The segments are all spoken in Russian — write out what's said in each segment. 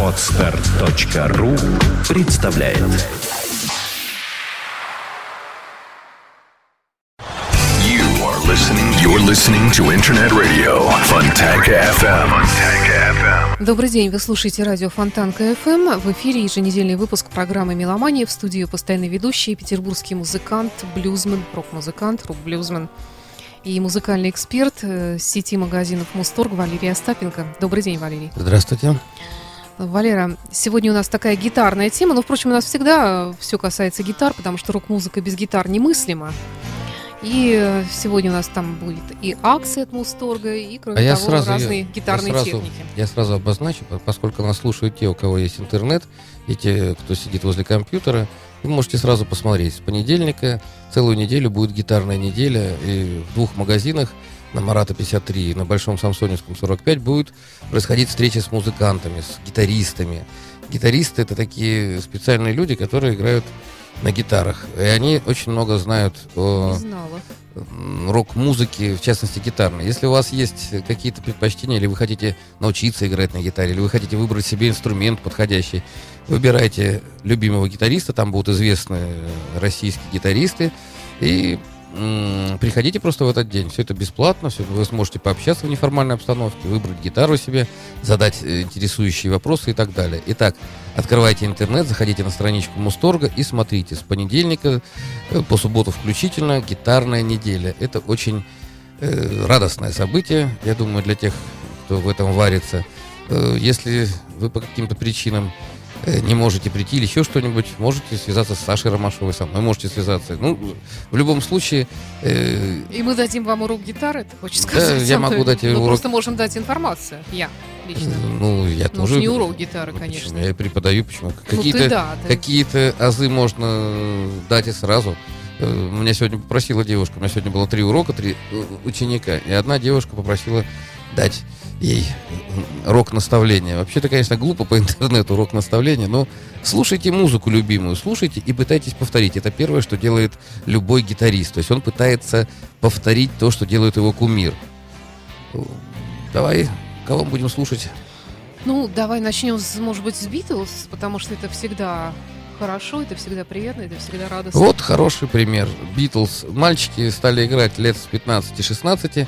Отстар.ру представляет You are listening. You're listening to Internet Radio Fontanka FM. Fontanka FM. Добрый день, вы слушаете радио Фонтанка ФМ. В эфире еженедельный выпуск программы «Меломания». В студии постоянный ведущий, петербургский музыкант, блюзмен, рок-музыкант, рок-блюзмен и музыкальный эксперт э, сети магазинов Мусторг Валерий Остапенко. Добрый день, Валерий. Здравствуйте. Валера, сегодня у нас такая гитарная тема, но, впрочем, у нас всегда все касается гитар, потому что рок-музыка без гитар немыслима. И э, сегодня у нас там будет и акция от Мусторга, и, кроме А я того, сразу, разные я- гитарные я сразу, техники. Я сразу обозначу, по- поскольку нас слушают те, у кого есть интернет, и те, кто сидит возле компьютера, вы можете сразу посмотреть. С понедельника целую неделю будет гитарная неделя, и в двух магазинах на Марата 53 и на Большом Самсоневском 45 будет происходить встречи с музыкантами, с гитаристами. Гитаристы это такие специальные люди, которые играют на гитарах. И они очень много знают о рок-музыки, в частности гитарной. Если у вас есть какие-то предпочтения, или вы хотите научиться играть на гитаре, или вы хотите выбрать себе инструмент подходящий, выбирайте любимого гитариста, там будут известные э, российские гитаристы, и приходите просто в этот день. Все это бесплатно, все, вы сможете пообщаться в неформальной обстановке, выбрать гитару себе, задать э, интересующие вопросы и так далее. Итак, открывайте интернет, заходите на страничку Мусторга и смотрите. С понедельника э, по субботу включительно гитарная неделя. Это очень э, радостное событие, я думаю, для тех, кто в этом варится. Э, если вы по каким-то причинам не можете прийти или еще что-нибудь, можете связаться с Сашей Ромашовой, со мной можете связаться. Ну, в любом случае, э, И мы дадим вам урок гитары, ты хочешь Да, сказать? я А то могу дать Мы урок. просто можем дать информацию. Я лично. ну, я Ну, тоже... не урок гитары, Ну, конечно. почему? Я преподаю, почему? Ну, Какие-то да, ты- какие-то азы можно дать и сразу. Э, Меня сегодня попросила девушка, у меня сегодня было три урока, три э, ученика, и одна девушка попросила дать ей рок-наставление. Вообще-то, конечно, глупо по интернету рок-наставление, но слушайте музыку любимую, слушайте и пытайтесь повторить. Это первое, что делает любой гитарист. То есть он пытается повторить то, что делает его кумир. Давай, кого будем слушать? Ну, давай начнем, с, может быть, с Битлз, потому что это всегда хорошо, это всегда приятно, это всегда радостно. Вот хороший пример. Битлз. Мальчики стали играть лет с 15-16,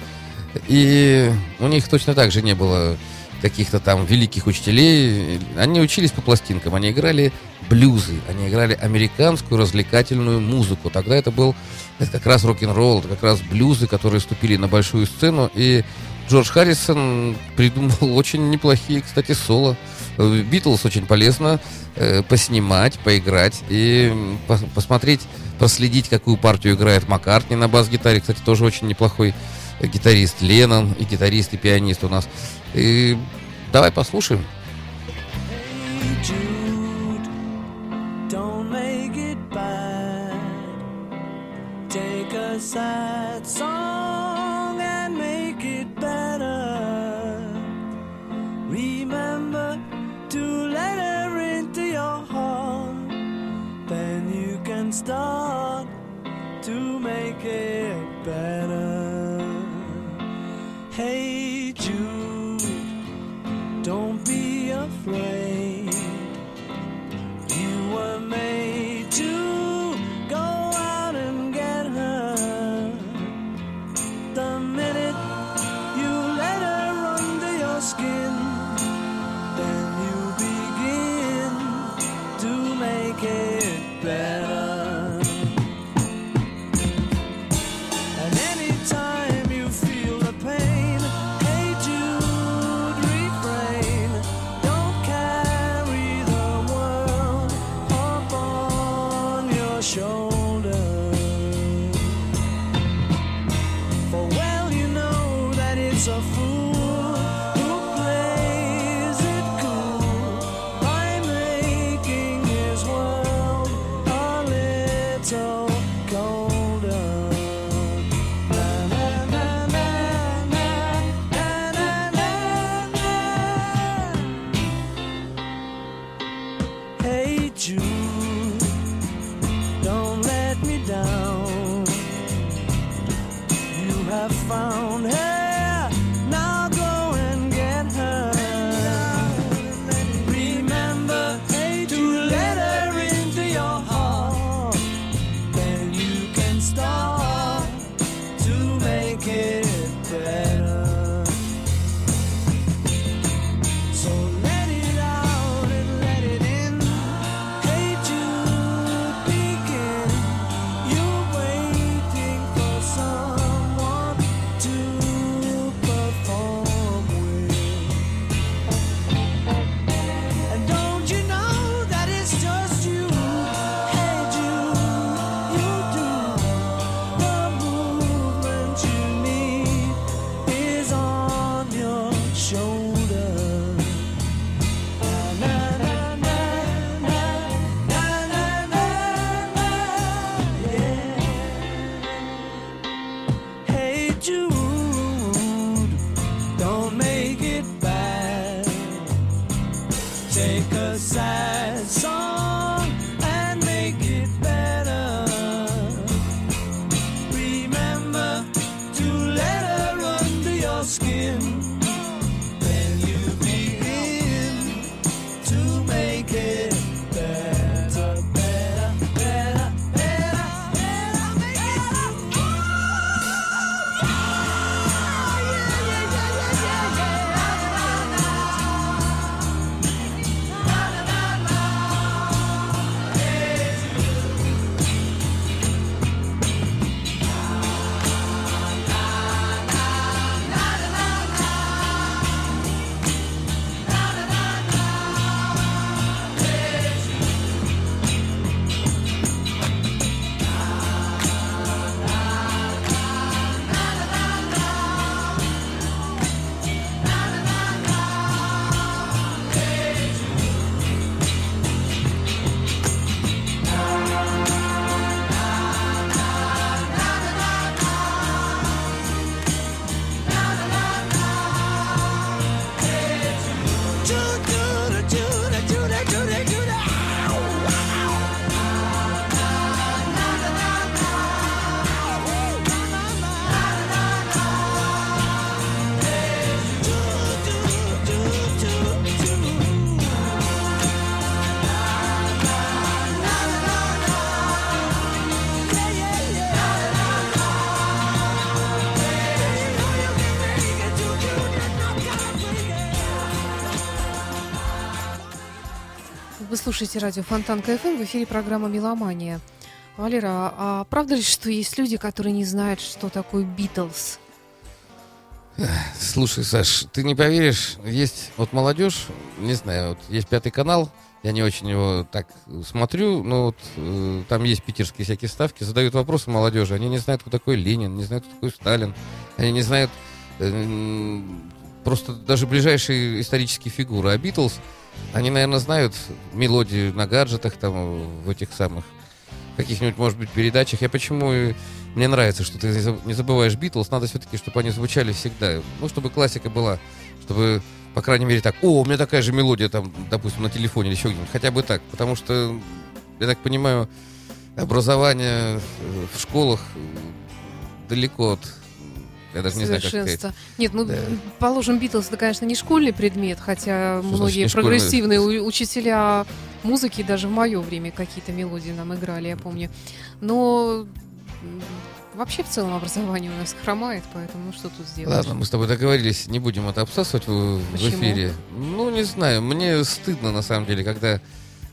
и у них точно так же не было каких-то там великих учителей. Они учились по пластинкам, они играли блюзы, они играли американскую развлекательную музыку. Тогда это был это как раз рок-н-ролл, это как раз блюзы, которые ступили на большую сцену, и Джордж Харрисон придумал очень неплохие, кстати, соло. Битлз очень полезно э, поснимать, поиграть и м, пос- посмотреть, проследить, какую партию играет Маккартни на бас-гитаре. Кстати, тоже очень неплохой гитарист Леннон, и гитарист, и пианист у нас. И давай послушаем. Start to make it better. Слушаете радио Фонтан КФМ, в эфире программа «Меломания». Валера, а правда ли, что есть люди, которые не знают, что такое Битлз? Слушай, Саш, ты не поверишь, есть вот молодежь, не знаю, вот есть пятый канал, я не очень его так смотрю, но вот э, там есть питерские всякие ставки, задают вопросы молодежи, они не знают, кто такой Ленин, не знают, кто такой Сталин, они не знают э, просто даже ближайшие исторические фигуры. А Битлз, они, наверное, знают мелодию на гаджетах, там, в этих самых каких-нибудь, может быть, передачах. Я почему мне нравится, что ты не заб- не забываешь Битлз, надо все-таки, чтобы они звучали всегда. Ну, чтобы классика была, чтобы, по крайней мере, так, о, у меня такая же мелодия, там, допустим, на телефоне или еще где-нибудь. Хотя бы так, потому что, я так понимаю, образование э, в школах далеко от... Я даже не знаю, как. Нет, ну, Да. положим, Битлз это, конечно, не школьный предмет, хотя значит многие школьный? прогрессивные у- учителя музыки даже в мое время какие-то мелодии нам играли, я помню. Но вообще в целом образование у нас хромает, поэтому ну что тут сделать? Ладно, мы с тобой договорились, не будем это обсасывать в, в Почему? эфире. Ну, не знаю, мне стыдно на самом деле, когда э,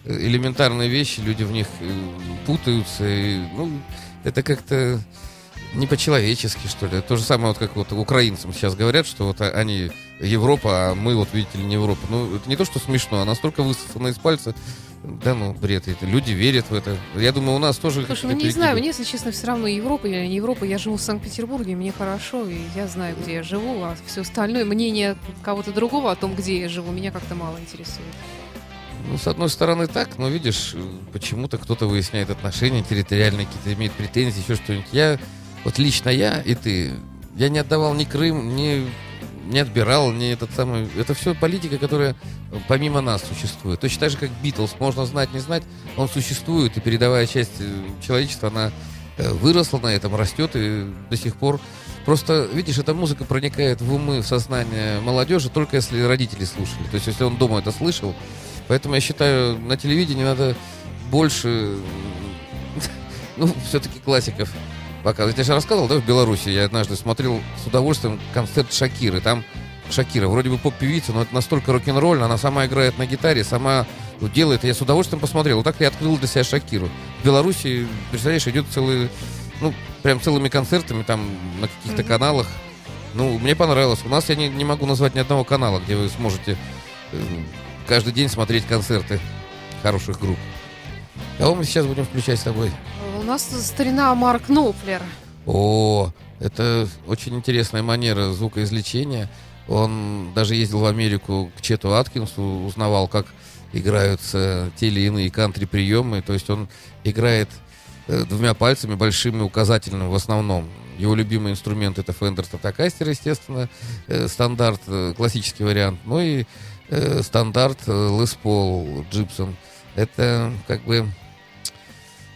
элементарные вещи, люди в них э, путаются. И, ну, это как-то не по-человечески, что ли. То же самое, вот как вот украинцам сейчас говорят, что вот они Европа, а мы вот, видите ли, не Европа. Ну, это не то, что смешно, а настолько высосано из пальца. Да ну, бред. Это. Люди верят в это. Я думаю, у нас тоже... Слушай, ну не знаю, перегибы. мне, если честно, все равно Европа или не Европа. Я живу в Санкт-Петербурге, мне хорошо, и я знаю, где я живу, а все остальное, мнение кого-то другого о том, где я живу, меня как-то мало интересует. Ну, с одной стороны так, но видишь, почему-то кто-то выясняет отношения территориальные, какие-то имеет претензии, еще что-нибудь. Я, вот лично я и ты, я не отдавал ни Крым, ни не отбирал, ни этот самый... Это все политика, которая э, помимо нас существует. Точно так же, как Битлз, можно знать, не знать, он существует, и передовая часть э, человечества, она э, выросла на этом, растет, и до сих пор... Просто, видишь, эта музыка проникает в умы, в сознание молодежи, только если родители слушали. То есть, если он дома это слышал, Поэтому я считаю, на телевидении надо больше, ну, все-таки классиков показывать. Я же рассказывал, да, в Беларуси я однажды смотрел с удовольствием концерт Шакиры. Там Шакира, вроде бы поп-певица, но это настолько рок-н-ролльно, она сама играет на гитаре, сама делает. Я с удовольствием посмотрел. Вот так я открыл для себя Шакиру. В Беларуси, представляешь, идет целый, ну, прям целыми концертами там на каких-то Мгм. каналах. Ну, мне понравилось. У нас я не, не могу назвать ни одного канала, где вы сможете э, каждый день смотреть концерты хороших групп. Кого мы сейчас будем включать с тобой? У нас старина Марк Ноплер. О, это очень интересная манера звукоизвлечения. Он даже ездил в Америку к Чету Аткинсу, узнавал, как играются те или иные кантри-приемы. То есть он играет э, двумя пальцами, большим и указательным в основном. Его любимый инструмент это Fender Stratocaster, естественно, э, стандарт, э, классический вариант. Ну и стандарт Les Paul Gibson. Это как бы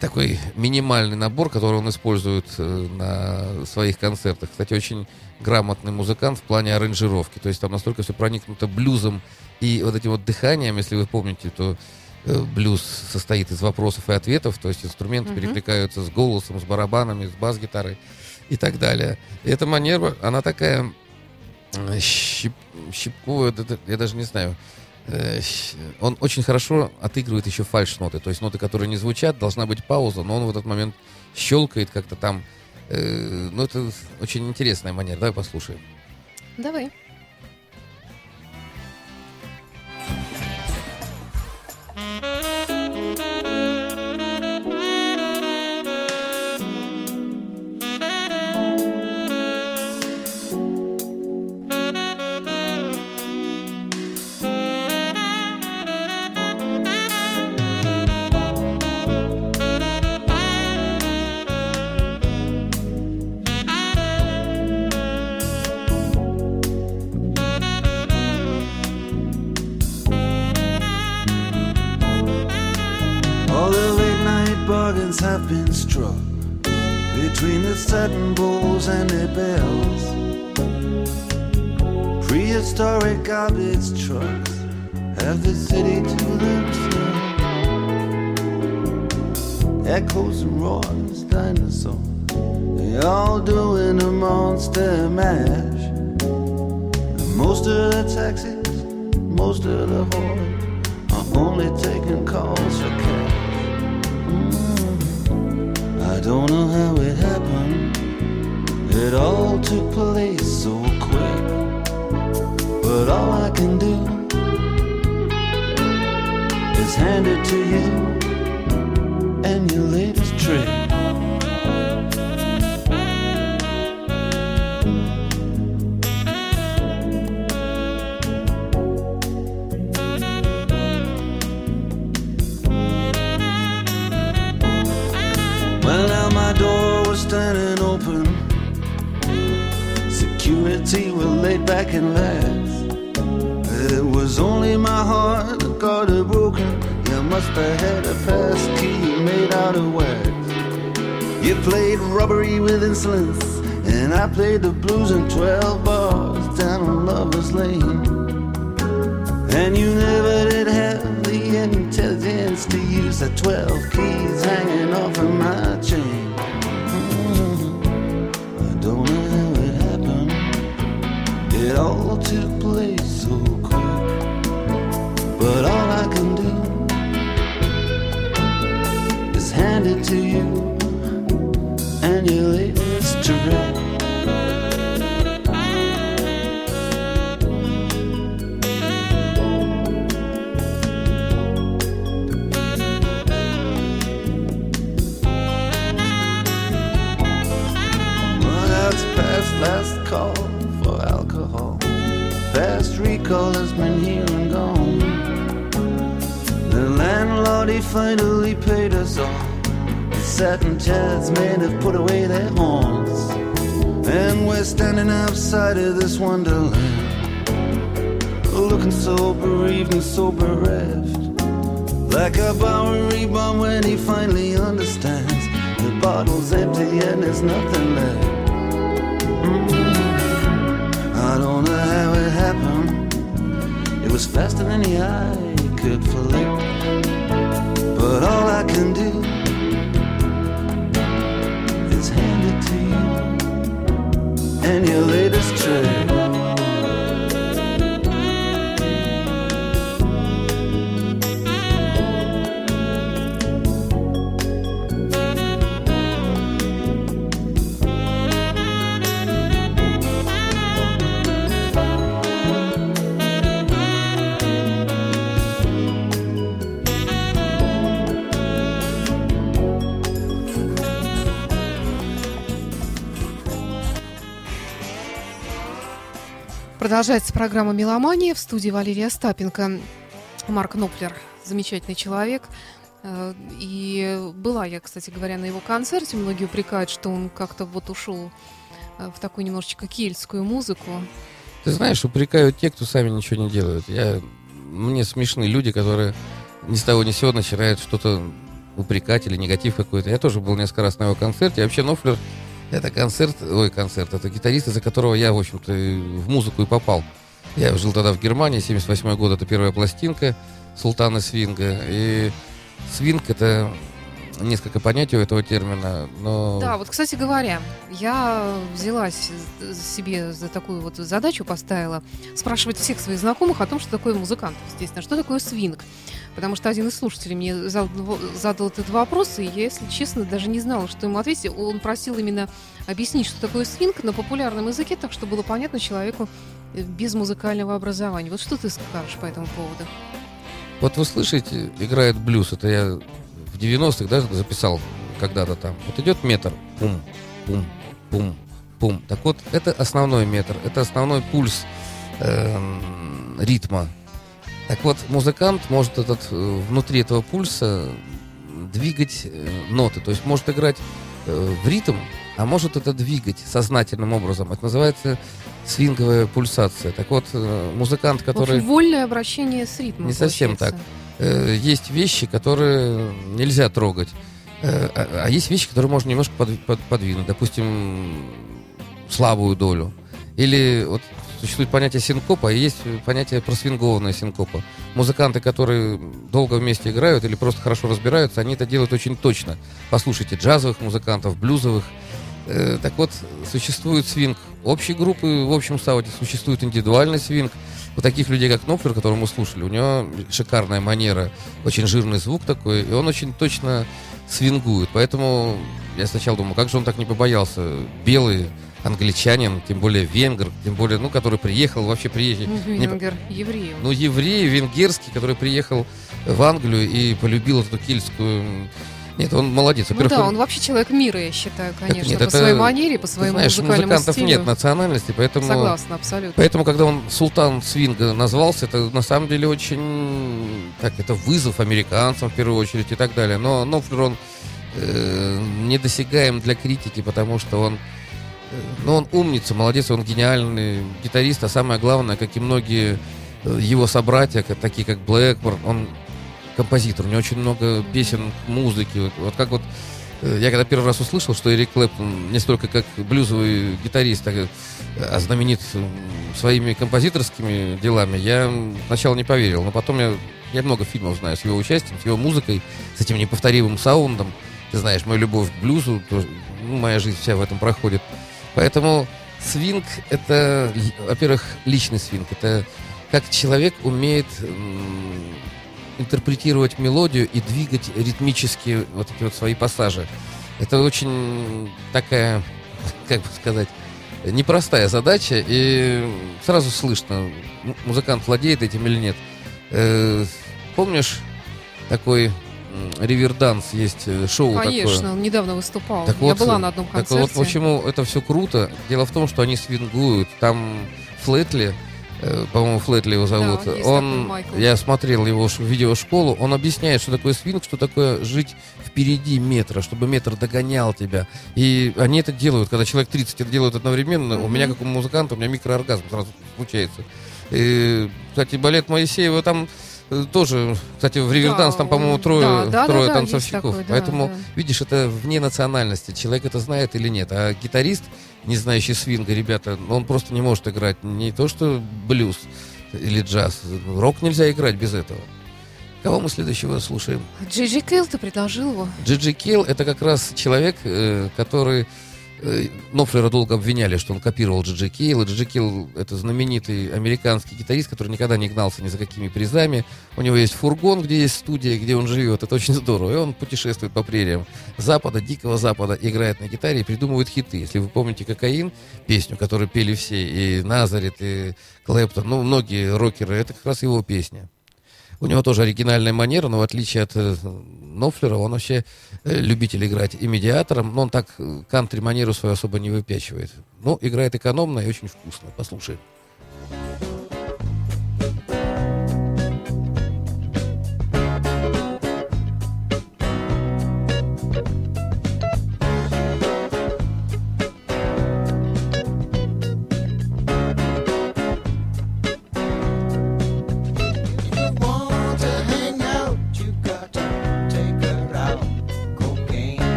такой минимальный набор, который он использует э, на своих концертах. Кстати, очень грамотный музыкант в плане аранжировки. То есть там настолько все проникнуто блюзом и вот этим вот дыханием, если вы помните, то э, блюз состоит из вопросов и ответов, то есть инструменты Мгм. перекликаются с голосом, с барабанами, с бас-гитарой и так далее. И эта манера, она такая э, щип, щипковая, я даже не знаю. Э, Он очень хорошо отыгрывает еще фальш-ноты, то есть ноты, которые не звучат, должна быть пауза, но он в этот момент щелкает как-то там. Э, Ну, это очень интересная манера. Давай послушаем. Давай. Standing open. Security were laid back and lax. It was only my heart that got it broken. You must have had a pass key made out of wax. You played robbery with insolence, and I played the blues in 12 bars down on Lover's Lane. And you never did have the intelligence to use the 12 keys hanging off of my chain. It all took place oh so quick. But all Has been here and gone. The landlord, he finally paid us all. The satin chairs men have put away their horns. And we're standing outside of this wonderland. Looking so bereaved and so bereft. Like a Bowery bum when he finally understands. The bottle's empty and there's nothing left. Was faster than the eye could flick. But all I can do Продолжается программа «Меломания» в студии Валерия Остапенко. Марк Ноплер, замечательный человек. Э, И была я, кстати говоря, на его концерте. Многие упрекают, что он как-то вот ушел э, в такую немножечко кельтскую музыку. Ты знаешь, упрекают те, кто сами ничего не делают. Я, мне смешны люди, которые ни с того ни с сего начинают что-то упрекать или негатив какой-то. Я тоже был несколько раз на его концерте. И вообще Нофлер это концерт, ой, концерт, это гитарист, из-за которого я, в общем-то, в музыку и попал. Я жил тогда в Германии, 78 год, это первая пластинка Султана Свинга. И свинг это несколько понятий у этого термина, но... Да, вот, кстати говоря, я взялась себе за такую вот задачу, поставила спрашивать всех своих знакомых о том, что такое музыкант, естественно, что такое свинг. Потому что один из слушателей мне задал, задал этот вопрос, и я, если честно, даже не знала, что ему ответить. Он просил именно объяснить, что такое свинг на популярном языке, так что было понятно человеку э, без музыкального образования. Вот что ты скажешь по этому поводу? Вот вы слышите, играет блюз, это я в 90-х да, записал когда-то там. Вот идет метр, пум, пум, пум, пум. Так вот, это основной метр, это основной пульс э, ритма. Так вот, музыкант может этот, э, внутри этого пульса двигать э, ноты, то есть может играть э, в ритм, а может это двигать сознательным образом. Это называется свинговая пульсация. Так вот, музыкант, который... вольное обращение с ритмом. Не совсем так. Есть вещи, которые нельзя трогать. А, а есть вещи, которые можно немножко подвинуть. Допустим, слабую долю. Или вот существует понятие синкопа, и есть понятие просвингованная синкопа. Музыканты, которые долго вместе играют или просто хорошо разбираются, они это делают очень точно. Послушайте джазовых музыкантов, блюзовых. Э, так вот, существует свинг общей группы, в общем сауте существует индивидуальный свинг. У таких людей, как Нофлер, которого мы слушали, у него шикарная манера, очень жирный звук такой, и он очень точно свингует. Поэтому я сначала думал, как же он так не побоялся. Белые англичанин, тем более венгр, тем более, ну, который приехал, вообще приехал... Ну, венгер, не, еврей. Ну, еврей, венгерский, который приехал в Англию и полюбил эту кельтскую... Нет, он молодец. Ну да, он... он вообще человек мира, я считаю, конечно, нет, по это, своей манере, по своему знаешь, музыкальному музыкантов стилю. нет национальности, поэтому... Согласна, абсолютно. Поэтому, когда он Султан Свинга назвался, это на самом деле очень... Так, это вызов американцам в первую очередь и так далее. Но Нофлер, он э, недосягаем для критики, потому что он ну, он умница, молодец, он гениальный гитарист, а самое главное, как и многие э, его собратья, такие как Блэкборн, он композитор, у него очень много песен, музыки. Вот, как вот э, я когда первый раз услышал, что Эрик Клэптон не столько как блюзовый гитарист, а, а знаменит своими композиторскими делами, я сначала не поверил, но потом я, я много фильмов знаю с его участием, с его музыкой, с этим неповторимым саундом. Ты знаешь, мою любовь к блюзу, тоже, ну, моя жизнь вся в этом проходит. Поэтому свинг — это, во-первых, личный свинг. Это как человек умеет интерпретировать мелодию и двигать ритмически вот эти вот свои пассажи. Это очень такая, как бы сказать, непростая задача, и сразу слышно, музыкант владеет этим или нет. Э, помнишь такой Риверданс есть э, шоу Конечно, такое. он недавно выступал. Так Я вот, была на одном концерте. Так вот, почему это все круто? Дело в том, что они свингуют. Там Флетли, по-моему, Флетли его зовут. Да, он, я смотрел его видеошколу, он объясняет, что такое свинг, что такое жить впереди метра, чтобы метр догонял тебя. И они это делают, когда человек 30 это делают одновременно. Mm-hmm. У меня, как у музыканта, у меня микрооргазм сразу случается. И, кстати, балет Моисеева там Э, тоже, кстати, в Риверданс да, там, по-моему, трое, да, трое да, танцовщиков. Такой, Поэтому, да. видишь, это вне национальности. Человек это знает или нет. А гитарист, не знающий свинга, ребята, он просто не может играть не то что блюз или джаз. Рок нельзя играть без этого. Кого мы следующего слушаем? Джиджи Кейл, ты предложил его? Джиджи Кейл это как раз человек, э, который Нофлера долго обвиняли, что он копировал Джиджи Кейла. Джиджи Кейл — это знаменитый американский гитарист, который никогда не гнался ни за какими призами. У него есть фургон, где есть студия, где он живет. Это очень здорово. И он путешествует по прериям Запада, Дикого Запада, играет на гитаре и придумывает хиты. Если вы помните «Кокаин», песню, которую пели все, и Назарет, и Клэптон, ну, многие рокеры, это как раз его песня. У него тоже оригинальная манера, но в отличие от э, Нофлера, он вообще э, любитель играть и медиатором, но он так э, кантри-манеру свою особо не выпячивает. Но играет экономно и очень вкусно. Послушаем.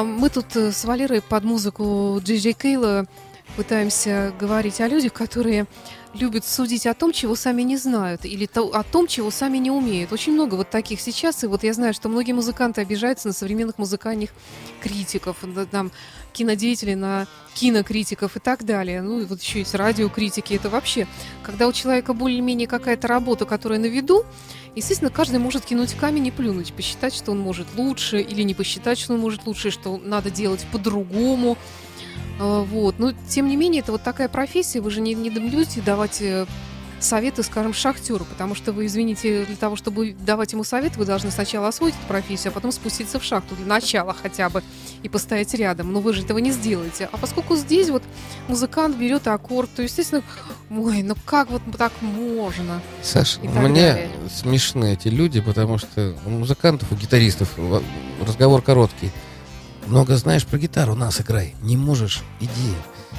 Мы тут э, с Валерой под музыку Джей Джей Кейла пытаемся говорить о людях, которые любят судить о том, чего сами не знают, или то- о том, чего сами не умеют. Очень много вот таких сейчас, и вот я знаю, что многие музыканты обижаются на современных музыкальных критиков, на, там, кинодеятелей, на кинокритиков и так далее. Ну, и вот еще есть радиокритики. Это вообще, когда у человека более-менее какая-то работа, которая на виду, естественно, каждый может кинуть камень и плюнуть, посчитать, что он может лучше, или не посчитать, что он может лучше, что надо делать по-другому. А, Вот. Но, тем не менее, это вот такая профессия. Вы же не, не будете давать э, советы, скажем, шахтеру, потому что вы, извините, для того, чтобы давать ему совет, вы должны сначала освоить эту профессию, а потом спуститься в шахту для начала хотя бы и постоять рядом. Но вы же этого не сделаете. А поскольку здесь вот музыкант берет аккорд, то, естественно, ой, ну как вот так можно? Саш, И так мне далее. смешны эти люди, потому что у музыкантов, у гитаристов во- разговор короткий. Много знаешь про гитару, нас играй. Не можешь, иди.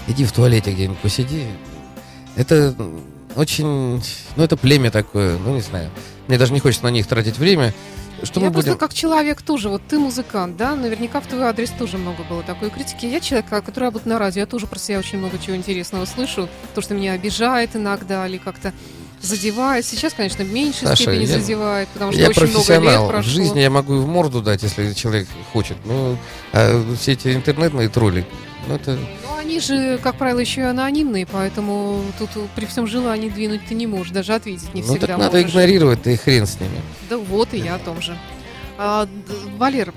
Иди в туалете где-нибудь посиди. Это очень... Ну, это племя такое, ну, не знаю. Мне даже не хочется на них тратить время. Что я мы просто будем... как человек тоже, вот ты музыкант, да, наверняка в твой адрес тоже много было такой критики. Я человек, а, который работает на радио, я тоже про себя очень много чего интересного слышу. То, что меня обижает иногда или как-то задевает. Сейчас, конечно, в меньшей Саша, степени я- задевает, потому что Я очень много лет профессионал. В прошло. жизни я могу и в морду дать, если человек хочет. Ну, а все эти интернетные тролли, ну, это... Ну, они же, как правило, еще и анонимные, поэтому тут при всем желании двинуть ты не можешь, даже ответить не ну, всегда так надо можешь. игнорировать, да и хрен с ними. Да вот и я о том же. А, Валер,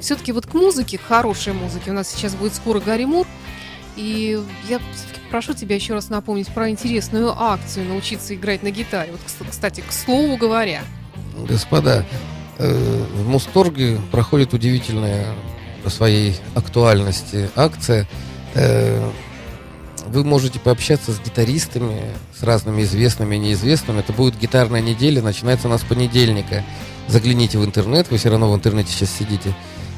все-таки вот к музыке, к хорошей музыке, у нас сейчас будет скоро Гарри Мур, и я прошу тебя еще раз напомнить про интересную акцию «Научиться играть на гитаре». Вот, кс- кстати, к слову говоря, Господа, э, в Мусторге проходит удивительная по своей актуальности акция. Э, Вы можете пообщаться с гитаристами, с разными известными и неизвестными. Это будет гитарная неделя, начинается она с понедельника. Загляните в интернет, вы все равно в интернете сейчас сидите.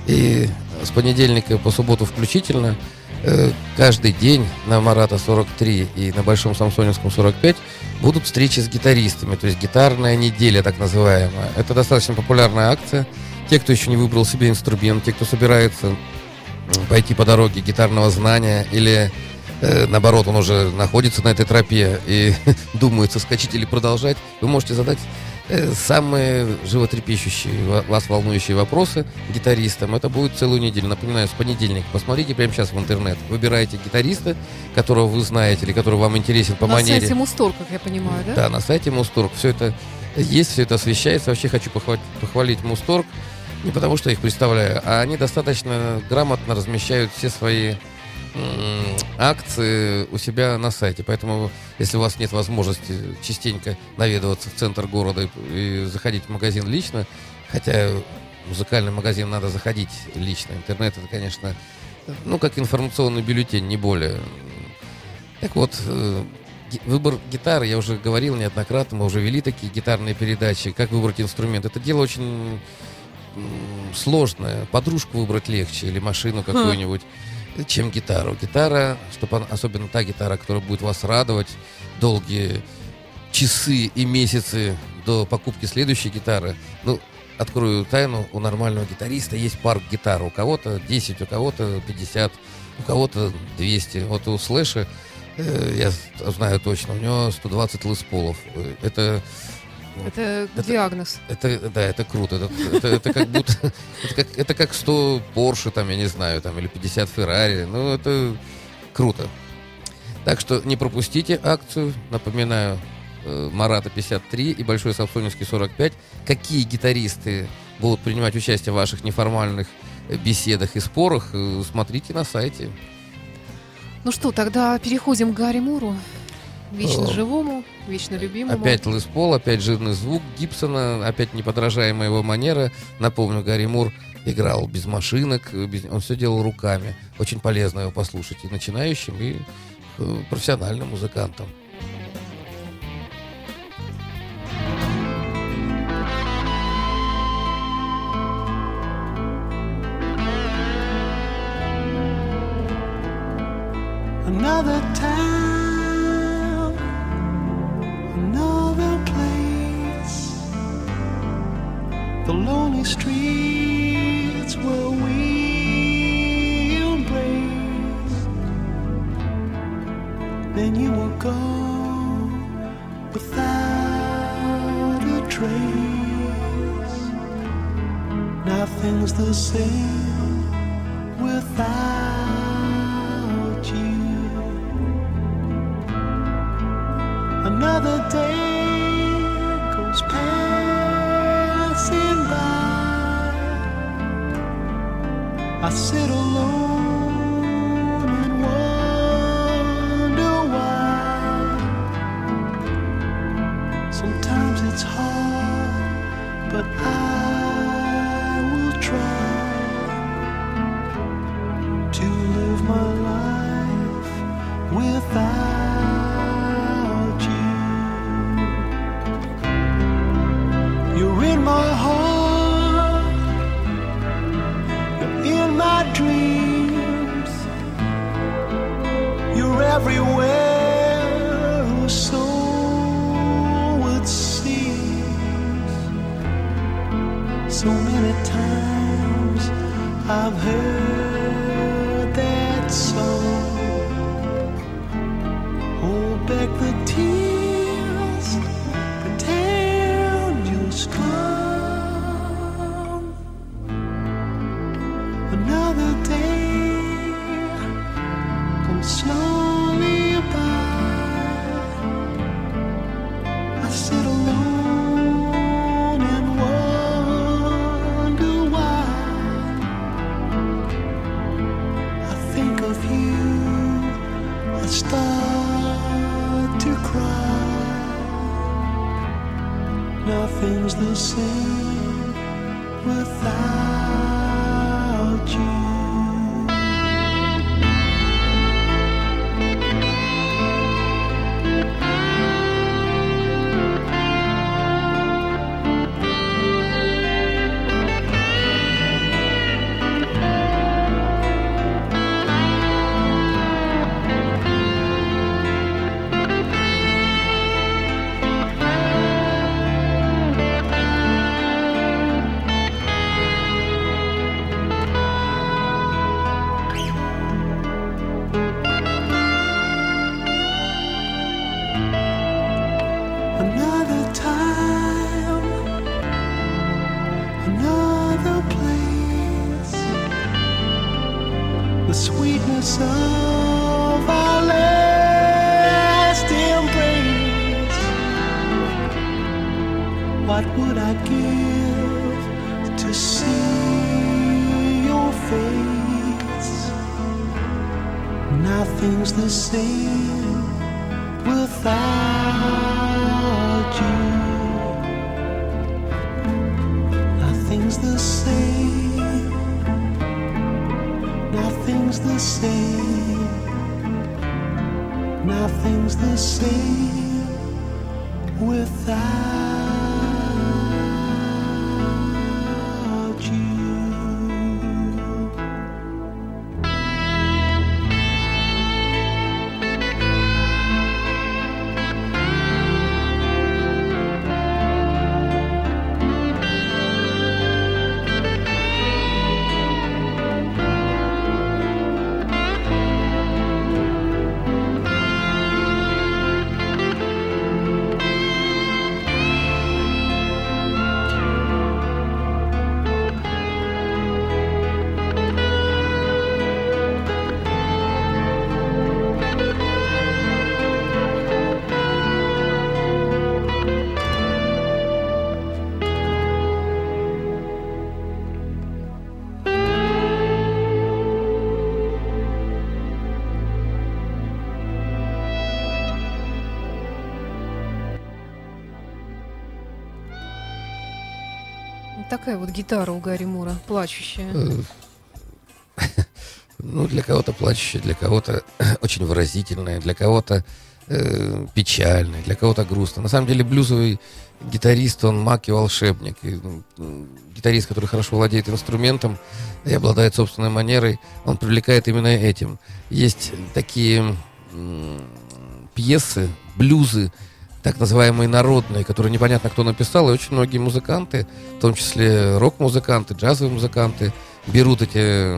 И с понедельника по субботу включительно каждый день на Марата 43 и на Большом Самсоневском 45 будут встречи с гитаристами, то есть гитарная неделя так называемая. Это достаточно популярная акция. Те, кто еще не выбрал себе инструмент, те, кто собирается пойти по дороге гитарного знания или э, наоборот, он уже находится на этой тропе и думает, соскочить или продолжать, вы можете задать э, самые животрепещущие, ва- вас волнующие вопросы гитаристам. Это будет целую неделю. Напоминаю, с понедельника. Посмотрите прямо сейчас в интернет. Выбирайте гитариста, которого вы знаете или который вам интересен по на манере. сайте Мустор, как я понимаю, да? Да, на сайте Мусторг все это есть, все это освещается. Вообще хочу похвалить, похвалить Мусторг не потому, что я их представляю, а они достаточно грамотно размещают все свои акции у себя на сайте. Поэтому, если у вас нет возможности частенько наведываться в центр города и, и заходить в магазин лично, хотя в музыкальный магазин надо заходить лично, интернет это, конечно, ну, как информационный бюллетень, не более. Так вот, э, выбор гитары, я уже говорил неоднократно, мы уже вели такие гитарные передачи, как выбрать инструмент. Это дело очень сложное. Подружку выбрать легче или машину какую-нибудь, чем гитару. Гитара, чтобы она- особенно та гитара, которая будет вас радовать долгие часы и месяцы до покупки следующей гитары. Ну, открою тайну, у нормального гитариста есть парк гитар. У кого-то 10, у кого-то 50, у кого-то 200. Вот у Слэша, э, я знаю точно, у него 120 лысполов. Э, Это Это Это- диагноз. это, да, это круто. Это, это- это как будто... Это как, это как 100 Порше, там, я не знаю, там, или 50 Феррари. Ну, это круто. Так что не пропустите акцию. Напоминаю, э, Марата 53 и Большой Самсоневский 45. Какие гитаристы будут принимать участие в ваших неформальных э, беседах и спорах, э, смотрите на сайте. Ну что, тогда переходим к Гарри Муру. Вечно живому, вечно любимому. Опять Лыс Пол, опять жирный звук Гибсона, опять неподражаемая его манера. Напомню, Гарри Мур играл без машинок, без... он все делал руками. Очень полезно его послушать и начинающим, и э, профессиональным музыкантам. Another time the same. Какая вот гитара у Гарри Мура, плачущая. Э, ну, для кого-то плачущая, для кого-то очень выразительная, для кого-то э, печальная, для кого-то грустная. На самом деле блюзовый гитарист, он маг и волшебник. И, ну, гитарист, который хорошо владеет инструментом и обладает собственной манерой, он привлекает именно этим. Есть такие пьесы, блюзы, так называемые народные, которые непонятно кто написал, и очень многие музыканты, в том числе рок-музыканты, джазовые музыканты, берут эти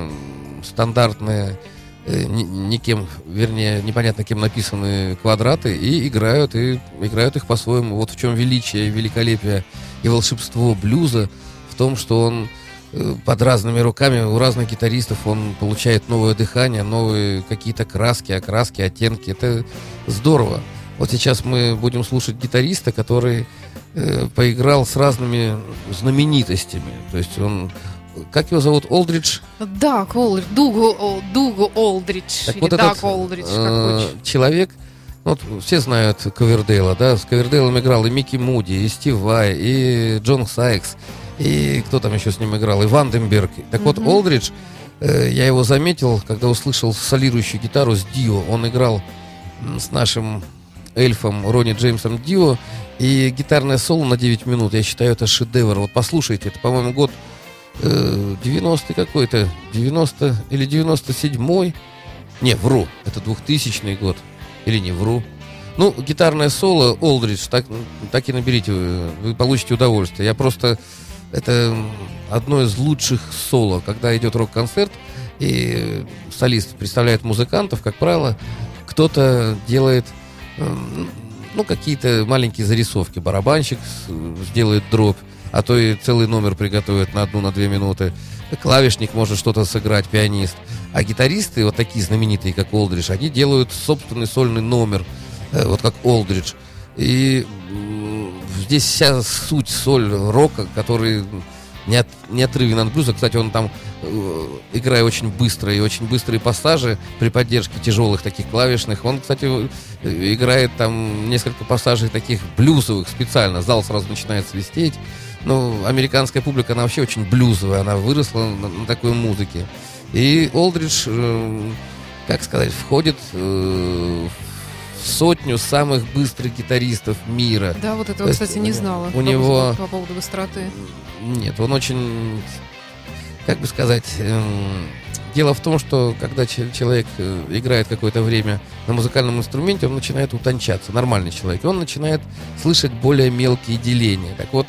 стандартные, э, ни- никем, вернее, непонятно кем написанные квадраты и играют, и играют их по-своему. Вот в чем величие, великолепие и волшебство блюза, в том, что он э, под разными руками у разных гитаристов он получает новое дыхание, новые какие-то краски, окраски, оттенки. Это здорово. Вот сейчас мы будем слушать гитариста, который э, поиграл с разными знаменитостями. То есть он, как его зовут, Олдридж? Даг Олдридж, Дугу, О- Дугу Олдридж, Так или вот этот Олдридж, как э, человек, ну, вот все знают Ковердейла, да, с Ковердейлом играл и Микки Муди, и Стив Вай, и Джон Сайкс, и кто там еще с ним играл, и Ванденберг. Так вот, Мгм. Олдридж, э, я его заметил, когда услышал солирующую гитару с Дио. Он играл с нашим эльфом Ронни Джеймсом Дио, и гитарное соло на 9 минут, я считаю, это шедевр. Вот послушайте, это, по-моему, год э, 90 какой-то, 90 или 97-й. Не, вру, это 2000 год. Или не вру. Ну, гитарное соло Олдридж, так, так и наберите, вы, получите удовольствие. Я просто... Это одно из лучших соло, когда идет рок-концерт, и солист представляет музыкантов, как правило, кто-то делает ну, какие-то маленькие зарисовки. Барабанщик сделает дробь, а то и целый номер приготовит на одну, на две минуты. Клавишник может что-то сыграть, пианист. А гитаристы, вот такие знаменитые, как Олдридж, они делают собственный сольный номер, э, вот как Олдридж. И здесь вся суть, соль рока, который не, от, не отрывен от блюза. Кстати, он там, э, играя очень быстро и очень быстрые пассажи при поддержке тяжелых таких клавишных, он, кстати, э, играет там несколько пассажей таких блюзовых специально. Зал сразу начинает свистеть. Ну, американская публика, она вообще очень блюзовая, она выросла на, на такой музыке. И Олдридж, э, как сказать, входит э, в сотню самых быстрых гитаристов мира. Да, вот то этого, есть кстати, у не него- знала. у него- По поводу быстроты. Нет, он очень, как бы сказать, эм, дело в том, что когда че- человек э, играет какое-то время на музыкальном инструменте, он начинает утончаться, нормальный человек, он начинает слышать более мелкие деления. Так вот,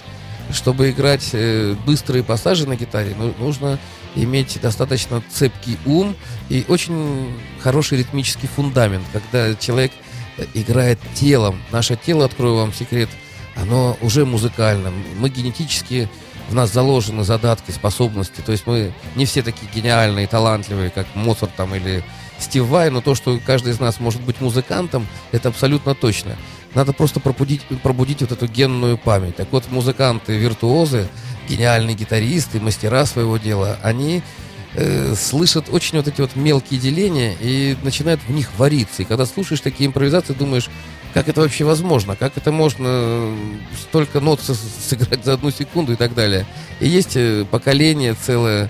чтобы играть э, быстрые пассажи на гитаре, ну, нужно иметь достаточно цепкий ум и очень хороший ритмический фундамент, когда человек э, играет телом. Наше тело, открою вам секрет, оно уже музыкально. Мы генетически в нас заложены задатки, способности. То есть мы не все такие гениальные, талантливые, как Моцарт там или Стив Вай, но то, что каждый из нас может быть музыкантом, это абсолютно точно. Надо просто пробудить, пробудить вот эту генную память. Так вот, музыканты, виртуозы, гениальные гитаристы, мастера своего дела, они э, слышат очень вот эти вот мелкие деления и начинают в них вариться. И когда слушаешь такие импровизации, думаешь, как это вообще возможно? Как это можно э, столько нот сыграть за одну секунду и так далее? И есть э, поколение целое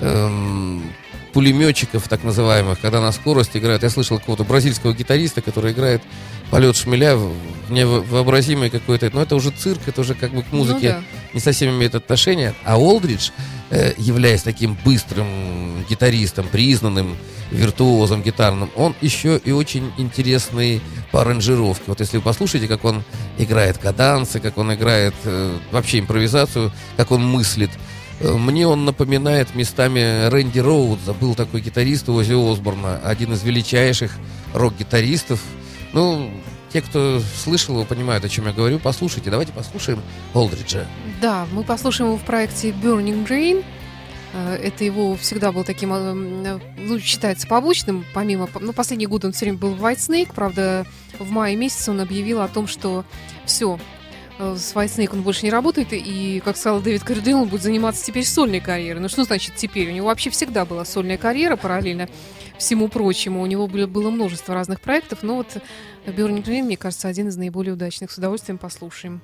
эм, пулеметчиков, так называемых, когда на скорость играют. Я слышал какого-то бразильского гитариста, который играет полет шмеля невообразимый какой-то... Но это уже цирк, это уже как бы к музыке Ну да. не совсем имеет отношение. А Олдридж, э, являясь таким быстрым гитаристом, признанным виртуозом гитарным, он еще и очень интересный по аранжировке. Вот если вы послушаете, как он играет кадансы, как он играет э, вообще импровизацию, как он мыслит, э, мне он напоминает местами Рэнди Роудза. Был такой гитарист у Ози Осборна, один из величайших рок-гитаристов. Ну, те, кто слышал его, понимают, о чем я говорю. Послушайте, давайте послушаем Олдриджа. Да, мы послушаем его в проекте Burning Rain. Э, Это его всегда был таким, э, м, ну, считается побочным, помимо, ну, последний год он все время был в White Snake, правда, в мае месяце он объявил о том, что все, с White он больше не работает, и, как сказал Дэвид Кардил, он будет заниматься теперь сольной карьерой. Ну, что значит теперь? У него вообще всегда была сольная карьера параллельно всему прочему. У него было, было множество разных проектов, но вот Burning Rain, мне кажется, один из наиболее удачных. С удовольствием послушаем.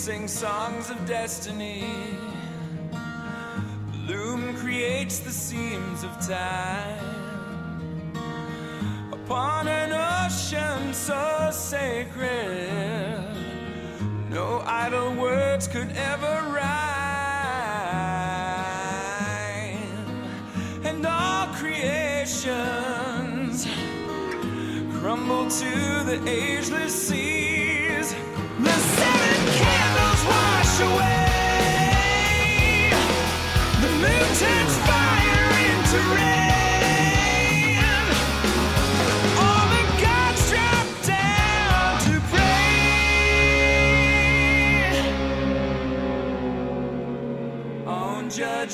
Sing songs of destiny. Bloom creates the seams of time upon an ocean so sacred. No idle words could ever rhyme, and all creations crumble to the ageless seas.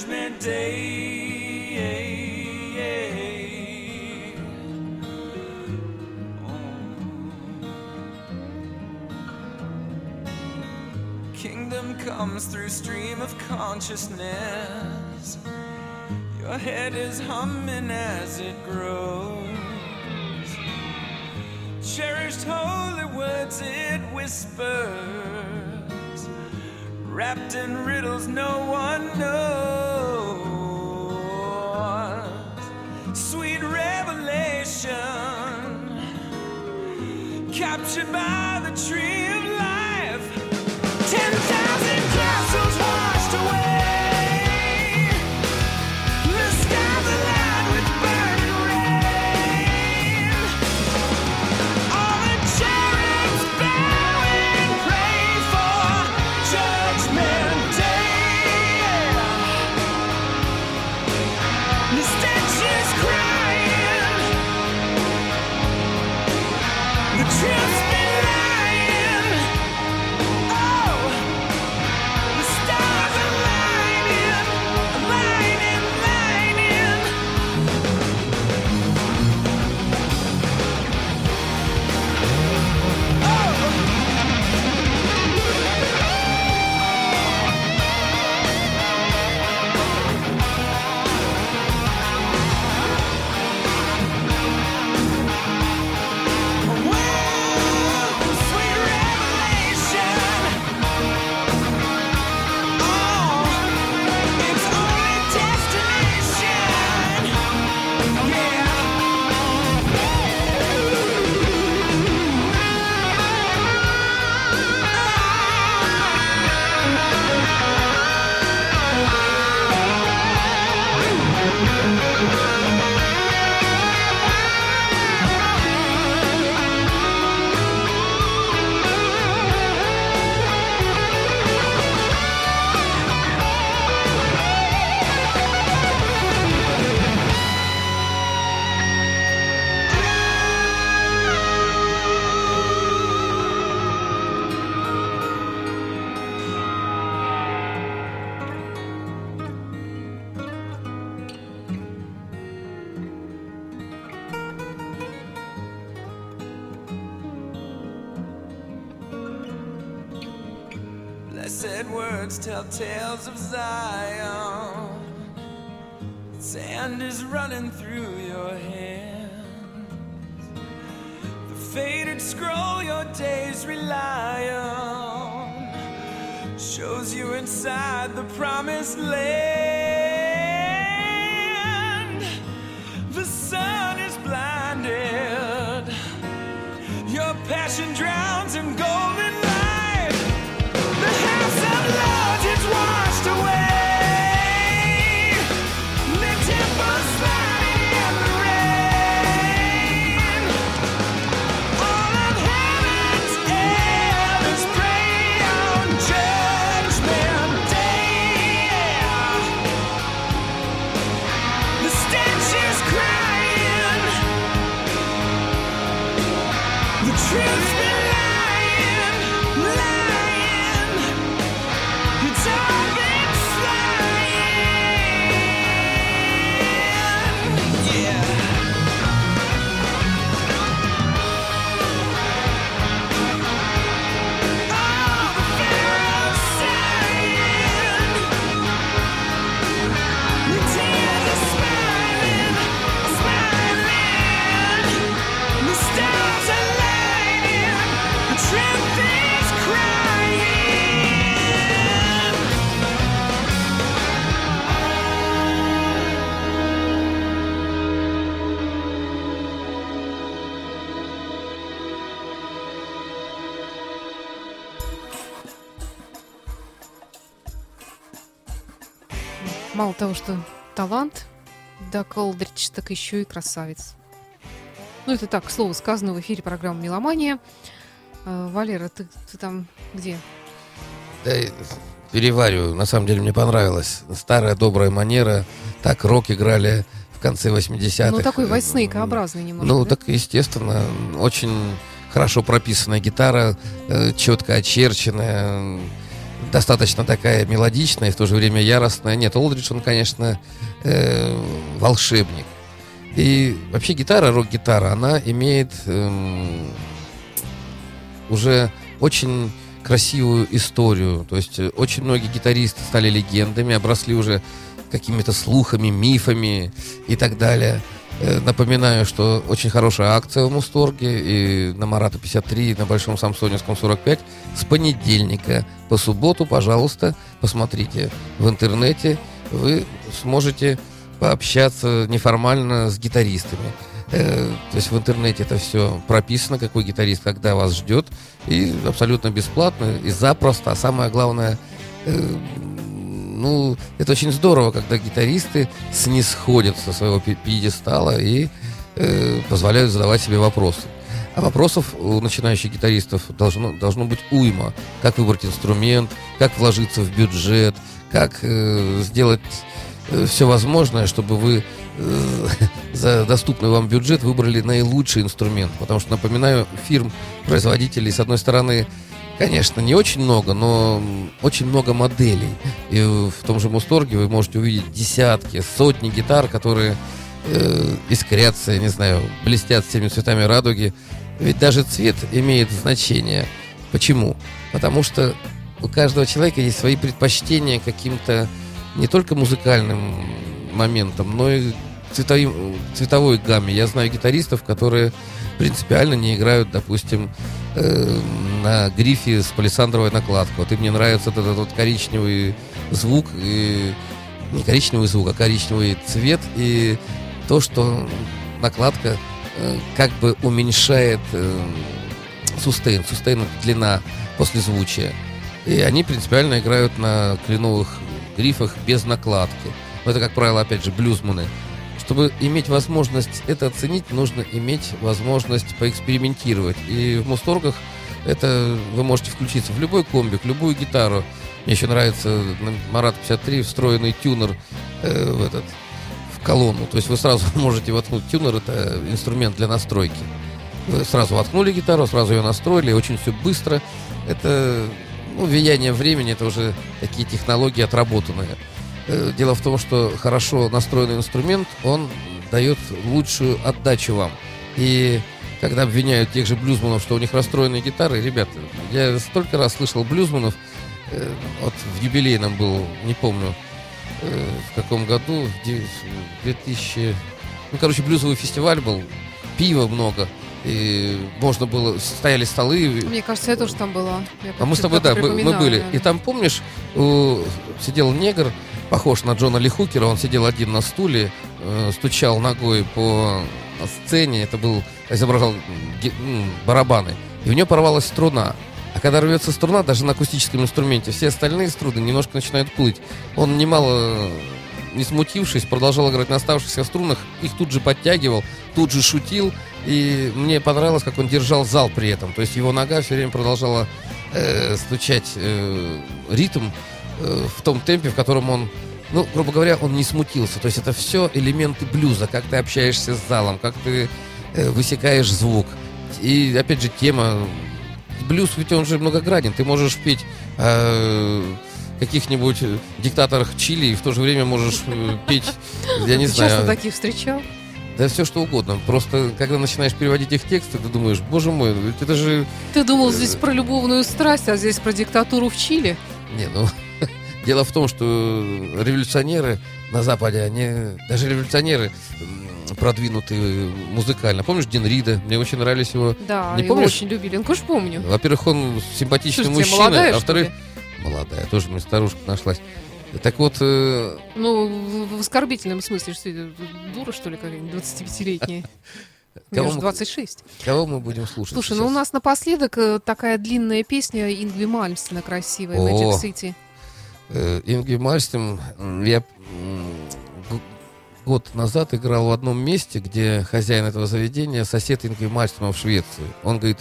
Judgment Day. Oh. Kingdom comes through stream of consciousness. Your head is humming as it grows. Cherished holy words it whispers, wrapped in riddles no one knows. Captured by the tree Blessed words tell tales of Zion. Sand is running through your hands. The faded scroll your days rely on shows you inside the promised land. Мало того, что талант, да, Колдрич, так еще и красавец. Ну, это так, к слову сказано в эфире программы «Меломания». Э, Валера, ты, ты там где? Да, перевариваю. На самом деле мне понравилось. Старая добрая манера. Так рок играли в конце 80-х. Ну, такой вайснейкообразный немножко. Ну, да? так, естественно, очень хорошо прописанная гитара, э, четко очерченная, достаточно такая мелодичная и в то же время яростная. Нет, Олдридж, он, конечно, э, волшебник. И вообще гитара, рок-гитара, она имеет эм, уже очень красивую историю. То есть э, очень многие гитаристы стали легендами, обросли уже какими-то слухами, мифами и так далее. Э, Напоминаю, что очень хорошая акция в Мусторге и на Марата 53, и на Большом Самсоневском 45 с понедельника по субботу, пожалуйста, посмотрите в интернете, вы сможете пообщаться неформально с гитаристами. Э, То есть в интернете это все прописано, какой гитарист когда вас ждет, и абсолютно бесплатно, и запросто. А самое главное, э, ну, это очень здорово, когда гитаристы снисходят со своего пьедестала и э, позволяют задавать себе вопросы. А вопросов у начинающих гитаристов должно, должно быть уйма. Как выбрать инструмент, как вложиться в бюджет, как э, сделать все возможное, чтобы вы э, за доступный вам бюджет выбрали наилучший инструмент. Потому что, напоминаю, фирм, производителей, с одной стороны, конечно, не очень много, но очень много моделей. И в том же Мусторге вы можете увидеть десятки, сотни гитар, которые э, искрятся, я не знаю, блестят всеми цветами радуги. Ведь даже цвет имеет значение. Почему? Потому что у каждого человека есть свои предпочтения каким-то не только музыкальным моментом, но и цветовым, цветовой гамме. Я знаю гитаристов, которые принципиально не играют, допустим, э, на грифе с палисандровой накладкой. Вот им не нравится вот этот коричневый звук, и, не коричневый звук, а коричневый цвет, и то, что накладка э, как бы уменьшает э, сустейн. Сустейн — длина послезвучия. И они принципиально играют на кленовых грифах без накладки. Но это, как правило, опять же, блюзманы. Чтобы иметь возможность это оценить, нужно иметь возможность поэкспериментировать. И в Мусторгах это вы можете включиться в любой комбик, любую гитару. Мне еще нравится Марат 53 встроенный тюнер э, в этот в колонну. То есть вы сразу можете воткнуть тюнер, это инструмент для настройки. Вы сразу воткнули гитару, сразу ее настроили, очень все быстро. Это ну, влияние времени, это уже такие технологии отработанные. Э, Дело в том, что хорошо настроенный инструмент, он дает лучшую отдачу вам. И когда обвиняют тех же блюзманов, что у них расстроенные гитары, ребята, я столько раз слышал блюзманов, э, вот в юбилейном был, не помню, э, в каком году, в де- в 2000... Ну, короче, блюзовый фестиваль был, пива много, и можно было, стояли столы, Мне кажется, я тоже там была. Я а мы с тобой, да, мы, мы были. да. И там, помнишь, у- сидел негр, похож на Джона Ли Хукера, он сидел один на стуле, э, стучал ногой по сцене, это был, изображал ги- м, барабаны, и у него порвалась струна. А когда рвется струна, даже на акустическом инструменте, все остальные струны немножко начинают плыть. Он немало не смутившись, продолжал играть на оставшихся струнах, их тут же подтягивал, тут же шутил, и мне понравилось, как он держал зал при этом. То есть его нога все время продолжала э, стучать э, ритм э, в том темпе, в котором он, ну, грубо говоря, он не смутился. То есть это все элементы блюза, как ты общаешься с залом, как ты э, высекаешь звук. И опять же тема блюз, ведь он же многогранен. Ты можешь петь о каких-нибудь диктаторах Чили и в то же время можешь э, петь, я не Ты часто знаю, таких встречал? да все что угодно. Просто когда начинаешь переводить их тексты, ты думаешь, боже мой, ведь это же Ты думал здесь про любовную страсть, а здесь про диктатуру в Чили? Не, ну, дело в том, что революционеры на Западе, они, даже революционеры продвинутые музыкально. Помнишь Дин Рида? Мне очень нравились его... Да, Не его помнишь? очень любили. Ну, конечно, помню. Во-первых, он симпатичный Слушайте, мужчина, молодая, а во-вторых... Молодая, тоже мне старушка нашлась. Так вот, э, Ну, в оскорбительном смысле, что дура, что ли, какая-нибудь 25-летняя? Мне Кого мы- 26. кого мы будем слушать Слушай, сейчас? ну у нас напоследок э, такая длинная песня Ингви Мальмстена красивая. Magic City. Э, Ингви Мальстем, м, я год назад играл в одном месте, где хозяин этого заведения сосед Ингви Мальстема в Швеции. Он говорит,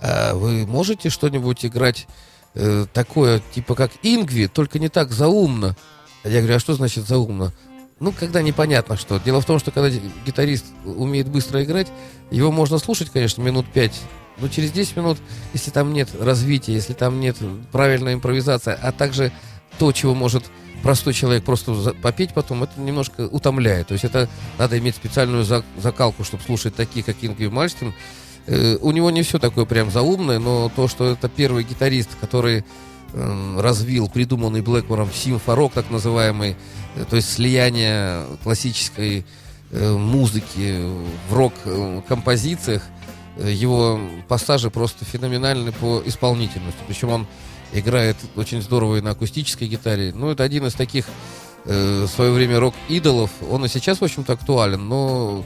«А вы можете что-нибудь играть э, такое, типа как Ингви, только не так заумно? Я говорю, а что значит заумно? Ну, когда непонятно что. Дело в том, что когда гитарист умеет быстро играть, его можно слушать, конечно, минут пять, но через 10 минут, если там нет развития, если там нет правильной импровизации, а также то, чего может простой человек просто попеть потом, это немножко утомляет. То есть это надо иметь специальную за- закалку, чтобы слушать такие, как Ингви Мальстин. Э, у него не все такое прям заумное, но то, что это первый гитарист, который эм, развил придуманный Блэкмором симфорок, так называемый, э, то есть слияние классической э, музыки в рок-композициях, его пассажи просто феноменальны по исполнительности. Причем он играет очень здорово и на акустической гитаре. Ну, это один из таких э, в свое время рок-идолов. Он и сейчас, в общем-то, актуален, но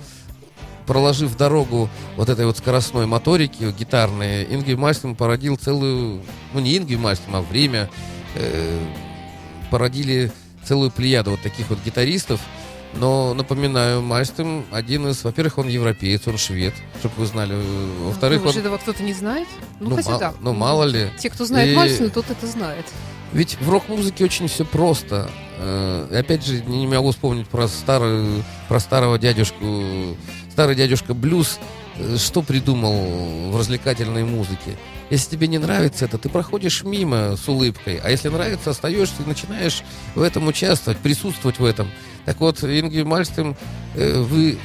проложив дорогу вот этой вот скоростной моторики гитарной, Ингви Мальстем породил целую, ну не Ингви Мальстем, а время, э, породили целую плеяду вот таких вот гитаристов. Но, напоминаю, Мальстем один из, во-первых, он европеец, он швед, чтобы вы знали. Во-вторых, Думаешь, он... этого кто-то не знает? Ну, Ну, хотя ма- да. ну, мало ли. Те, кто знает И- Мальстина, тот это знает. Ведь в рок-музыке очень все просто. Э, и опять же, не, могу вспомнить про старую, про старого дядюшку. Старый дядюшка Блюз э, что придумал в развлекательной музыке? Если тебе не нравится это, ты проходишь мимо с улыбкой. А если нравится, остаешься и начинаешь в этом участвовать, присутствовать в этом. Так вот, Ингви Мальстем, э, вы,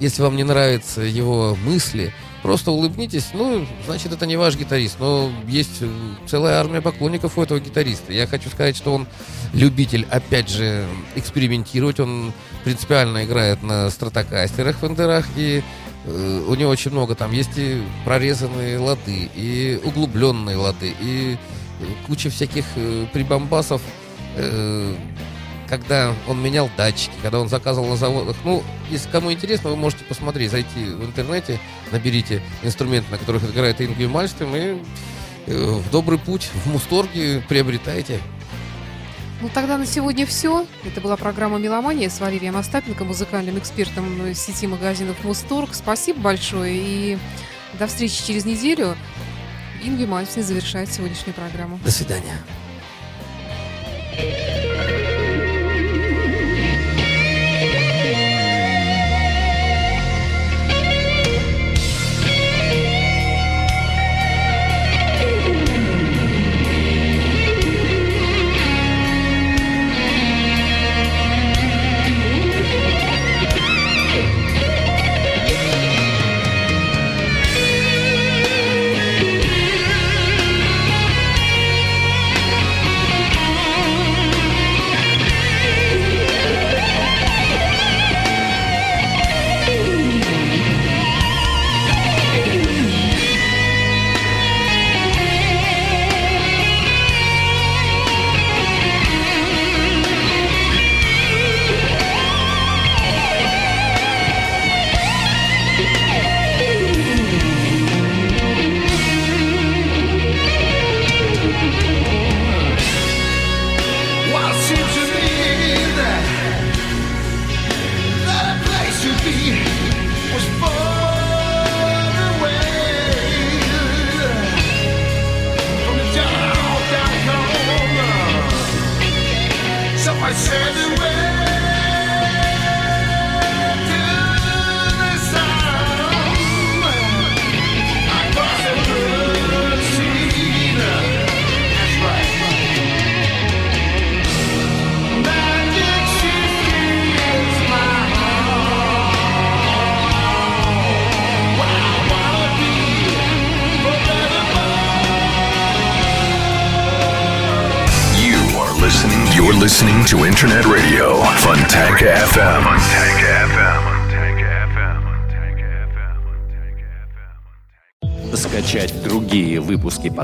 если вам не нравятся его мысли, просто улыбнитесь. Ну, значит, это не ваш гитарист. Но есть э, целая армия поклонников у этого гитариста. Я хочу сказать, что он любитель, опять же, экспериментировать. Он принципиально играет на стратокастерах, фендерах. И э, у него очень много там есть и прорезанные лады, и углубленные лады, и куча всяких прибамбасов. Когда он менял датчики, когда он заказывал на заводах. Ну, если кому интересно, вы можете посмотреть, зайти в интернете, наберите инструменты, на которых играет Ингви Мальстем, и э, в добрый путь, в Мусторге приобретайте. Ну, тогда на сегодня все. Это была программа «Меломания» с Валерием Остапенко, музыкальным экспертом сети магазинов «Мусторг». Спасибо большое и до встречи через неделю. Ингви Мальстин завершает сегодняшнюю программу. До свидания.